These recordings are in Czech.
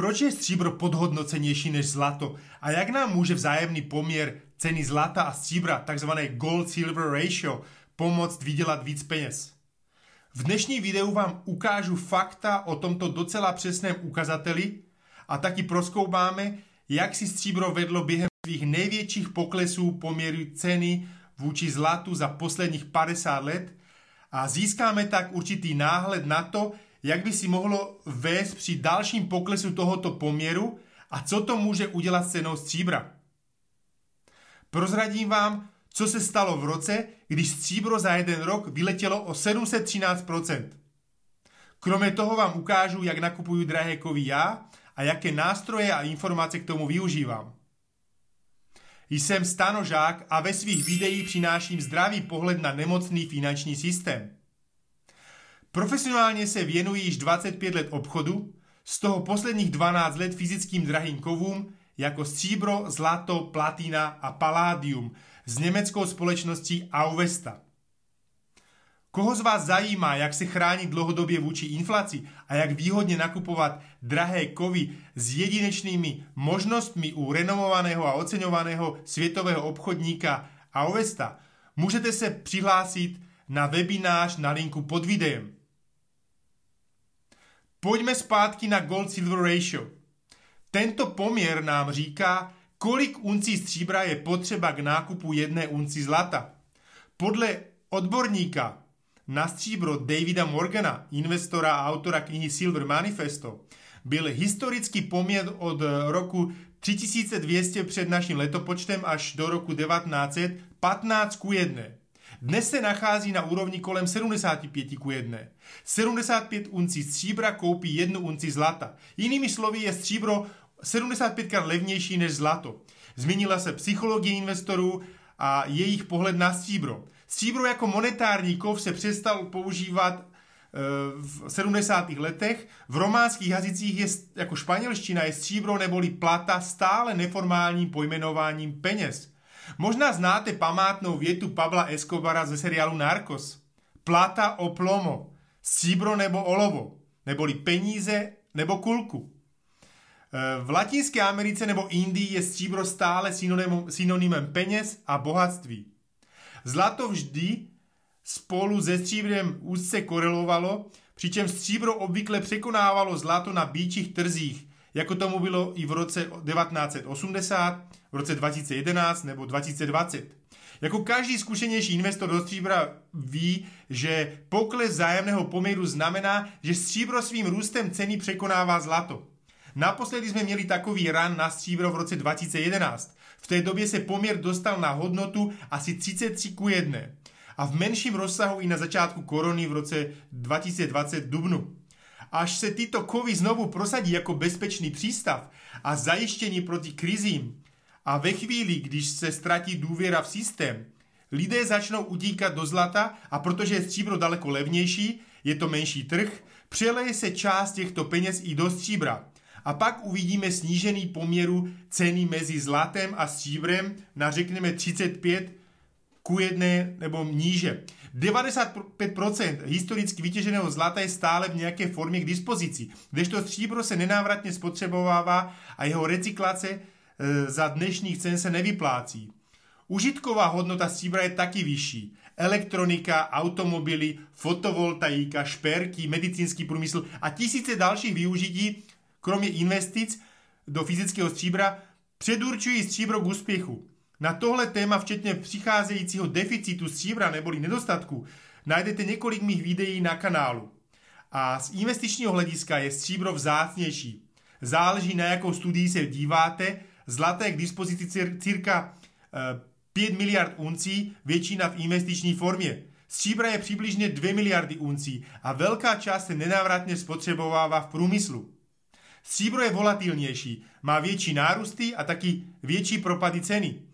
Proč je stříbro podhodnocenější než zlato a jak nám může vzájemný poměr ceny zlata a stříbra, takzvané gold-silver ratio, pomoct vydělat víc peněz? V dnešní videu vám ukážu fakta o tomto docela přesném ukazateli a taky proskoubáme, jak si stříbro vedlo během svých největších poklesů poměru ceny vůči zlatu za posledních 50 let a získáme tak určitý náhled na to, jak by si mohlo vést při dalším poklesu tohoto poměru a co to může udělat s cenou stříbra. Prozradím vám, co se stalo v roce, když stříbro za jeden rok vyletělo o 713%. Kromě toho vám ukážu, jak nakupuju drahé kovy já a jaké nástroje a informace k tomu využívám. Jsem stanožák a ve svých videích přináším zdravý pohled na nemocný finanční systém. Profesionálně se věnuji již 25 let obchodu, z toho posledních 12 let fyzickým drahým kovům jako stříbro, zlato, platina a paládium s německou společností Auvesta. Koho z vás zajímá, jak se chránit dlouhodobě vůči inflaci a jak výhodně nakupovat drahé kovy s jedinečnými možnostmi u renomovaného a oceňovaného světového obchodníka Auvesta, můžete se přihlásit na webinář na linku pod videem. Pojďme zpátky na gold-silver ratio. Tento poměr nám říká, kolik uncí stříbra je potřeba k nákupu jedné unci zlata. Podle odborníka na stříbro Davida Morgana, investora a autora knihy Silver Manifesto, byl historický poměr od roku 3200 před naším letopočtem až do roku 1900 15 ku 1. Dnes se nachází na úrovni kolem 75 ku 1. 75 uncí stříbra koupí jednu unci zlata. Jinými slovy je stříbro 75 krát levnější než zlato. Změnila se psychologie investorů a jejich pohled na stříbro. Stříbro jako monetární kov se přestal používat e, v 70. letech. V románských jazycích je jako španělština je stříbro neboli plata stále neformálním pojmenováním peněz. Možná znáte památnou větu Pabla Escobara ze seriálu Narcos. Plata o plomo, stříbro nebo olovo, neboli peníze nebo kulku. E, v Latinské Americe nebo Indii je stříbro stále synonymem peněz a bohatství. Zlato vždy spolu se stříbrem úzce korelovalo, přičemž stříbro obvykle překonávalo zlato na býčích trzích, jako tomu bylo i v roce 1980, v roce 2011 nebo 2020. Jako každý zkušenější investor do stříbra ví, že pokles zájemného poměru znamená, že stříbro svým růstem ceny překonává zlato. Naposledy jsme měli takový ran na stříbro v roce 2011. V té době se poměr dostal na hodnotu asi 33 ku 1 a v menším rozsahu i na začátku korony v roce 2020 dubnu. Až se tyto kovy znovu prosadí jako bezpečný přístav a zajištění proti krizím a ve chvíli, když se ztratí důvěra v systém, lidé začnou utíkat do zlata a protože je stříbro daleko levnější, je to menší trh, přeleje se část těchto peněz i do stříbra a pak uvidíme snížený poměru ceny mezi zlatem a stříbrem na řekněme 35 ku jedné nebo níže. 95% historicky vytěženého zlata je stále v nějaké formě k dispozici, kdežto stříbro se nenávratně spotřebovává a jeho recyklace e, za dnešních cen se nevyplácí. Užitková hodnota stříbra je taky vyšší. Elektronika, automobily, fotovoltaika, šperky, medicínský průmysl a tisíce dalších využití kromě investic do fyzického stříbra, předurčují stříbro k úspěchu. Na tohle téma, včetně přicházejícího deficitu stříbra neboli nedostatku, najdete několik mých videí na kanálu. A z investičního hlediska je stříbro vzácnější. Záleží na jakou studii se díváte, zlaté je k dispozici cirka 5 eh, miliard uncí, většina v investiční formě. Stříbra je přibližně 2 miliardy uncí a velká část se nenávratně spotřebovává v průmyslu. Stříbro je volatilnější, má větší nárůsty a taky větší propady ceny.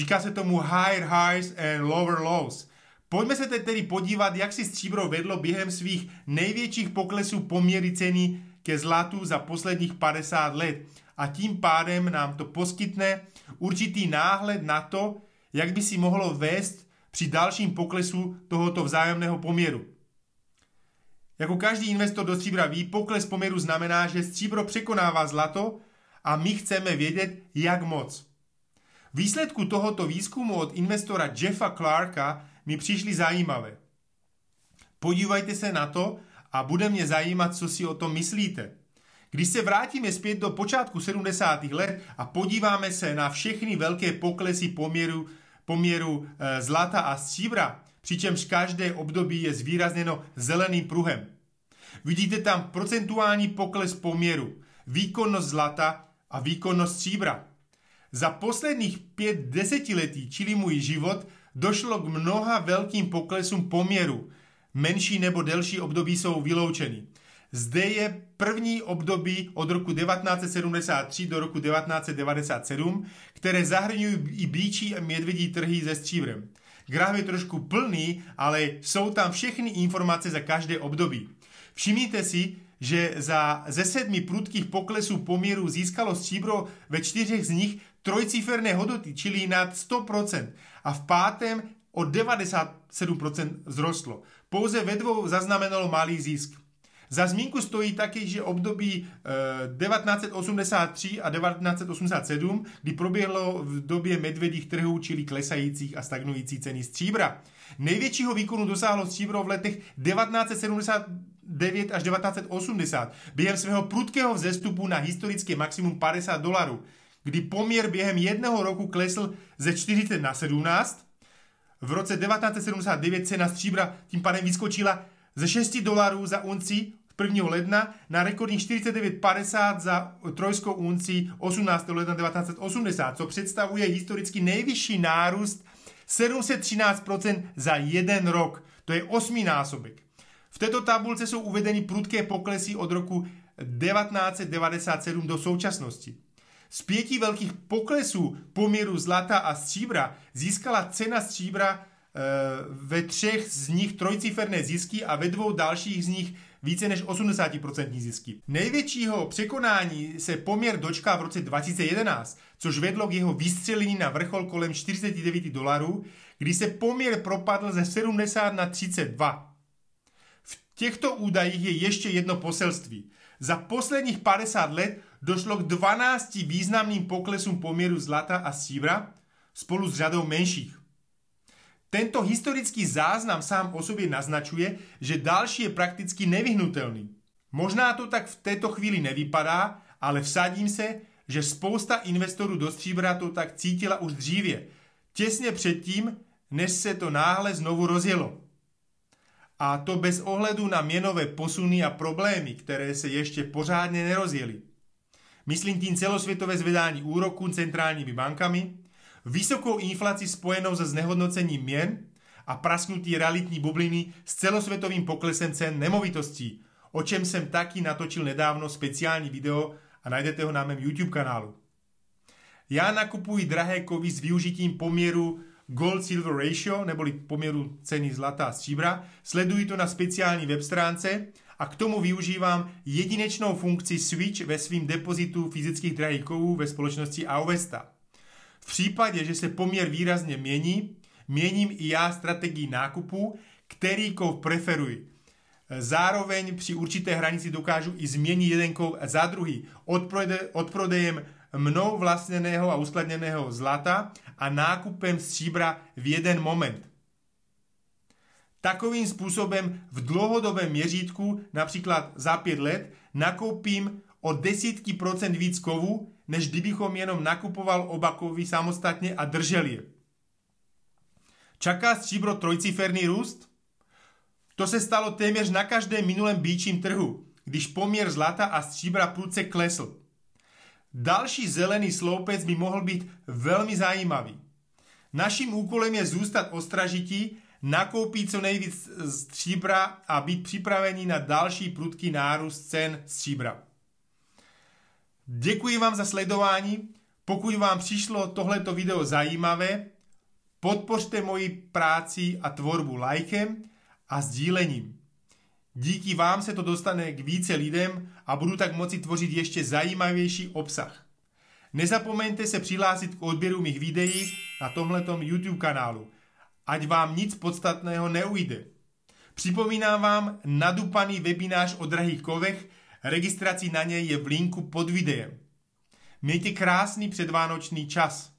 Říká se tomu higher highs and lower lows. Pojďme se tedy podívat, jak si stříbro vedlo během svých největších poklesů poměry ceny ke zlatu za posledních 50 let. A tím pádem nám to poskytne určitý náhled na to, jak by si mohlo vést při dalším poklesu tohoto vzájemného poměru. Jako každý investor do stříbra ví, pokles poměru znamená, že stříbro překonává zlato a my chceme vědět, jak moc. Výsledku tohoto výzkumu od investora Jeffa Clarka mi přišly zajímavé. Podívejte se na to a bude mě zajímat, co si o tom myslíte. Když se vrátíme zpět do počátku 70. let a podíváme se na všechny velké poklesy poměru, poměru e, zlata a stříbra, přičemž každé období je zvýrazněno zeleným pruhem. Vidíte tam procentuální pokles poměru, výkonnost zlata a výkonnost stříbra. Za posledních pět desetiletí, čili můj život, došlo k mnoha velkým poklesům poměru. Menší nebo delší období jsou vyloučeny. Zde je první období od roku 1973 do roku 1997, které zahrnují i bíčí a medvědí trhy se stříbrem. Graf je trošku plný, ale jsou tam všechny informace za každé období. Všimněte si, že za ze sedmi prudkých poklesů poměru získalo stříbro ve čtyřech z nich trojciferné hodnoty, čili nad 100%, a v pátém o 97% zrostlo. Pouze ve dvou zaznamenalo malý zisk. Za zmínku stojí taky, že období e, 1983 a 1987, kdy proběhlo v době medvědích trhů, čili klesajících a stagnující ceny stříbra. Největšího výkonu dosáhlo stříbro v letech 1979 až 1980 během svého prudkého vzestupu na historické maximum 50 dolarů, kdy poměr během jednoho roku klesl ze 40 na 17. V roce 1979 cena stříbra tím pádem vyskočila ze 6 dolarů za unci 1. ledna na rekordních 49,50 za trojskou unci 18. ledna 1980, co představuje historicky nejvyšší nárůst 713% za jeden rok. To je osmý násobek. V této tabulce jsou uvedeny prudké poklesy od roku 1997 do současnosti. Z pěti velkých poklesů poměru zlata a stříbra získala cena stříbra e, ve třech z nich trojciferné zisky a ve dvou dalších z nich více než 80% zisky. Největšího překonání se poměr dočká v roce 2011, což vedlo k jeho vystřelení na vrchol kolem 49 dolarů, kdy se poměr propadl ze 70 na 32. Těchto údajích je ještě jedno poselství. Za posledních 50 let došlo k 12 významným poklesům poměru zlata a stříbra spolu s řadou menších. Tento historický záznam sám o sobě naznačuje, že další je prakticky nevyhnutelný. Možná to tak v této chvíli nevypadá, ale vsadím se, že spousta investorů do stříbra to tak cítila už dříve, těsně předtím, než se to náhle znovu rozjelo. A to bez ohledu na měnové posuny a problémy, které se ještě pořádně nerozjeli. Myslím tím celosvětové zvedání úroků centrálními bankami, vysokou inflaci spojenou se znehodnocením měn a prasknutí realitní bubliny s celosvětovým poklesem cen nemovitostí, o čem jsem taky natočil nedávno speciální video a najdete ho na mém YouTube kanálu. Já nakupuji drahé kovy s využitím poměru Gold-Silver Ratio, neboli poměru ceny zlata a stříbra, sleduji to na speciální web stránce a k tomu využívám jedinečnou funkci Switch ve svým depozitu fyzických drahých kovů ve společnosti Auvesta. V případě, že se poměr výrazně mění, měním i já strategii nákupu, který kov preferuji. Zároveň při určité hranici dokážu i změnit jeden kov za druhý. Od prodejem mnou vlastněného a uskladněného zlata a nákupem stříbra v jeden moment. Takovým způsobem v dlouhodobém měřítku, například za pět let, nakoupím o desítky procent víc kovů, než kdybychom jenom nakupoval oba kovy samostatně a držel je. Čaká stříbro trojciferný růst? To se stalo téměř na každém minulém býčím trhu, když poměr zlata a stříbra prudce klesl. Další zelený sloupec by mohl být velmi zajímavý. Naším úkolem je zůstat ostražití, nakoupit co nejvíc stříbra a být připraveni na další prudký nárůst cen stříbra. Děkuji vám za sledování. Pokud vám přišlo tohleto video zajímavé, podpořte moji práci a tvorbu lajkem a sdílením. Díky vám se to dostane k více lidem a budu tak moci tvořit ještě zajímavější obsah. Nezapomeňte se přihlásit k odběru mých videí na tomhletom YouTube kanálu, ať vám nic podstatného neujde. Připomínám vám nadupaný webinář o drahých kovech, registrací na něj je v linku pod videem. Mějte krásný předvánoční čas.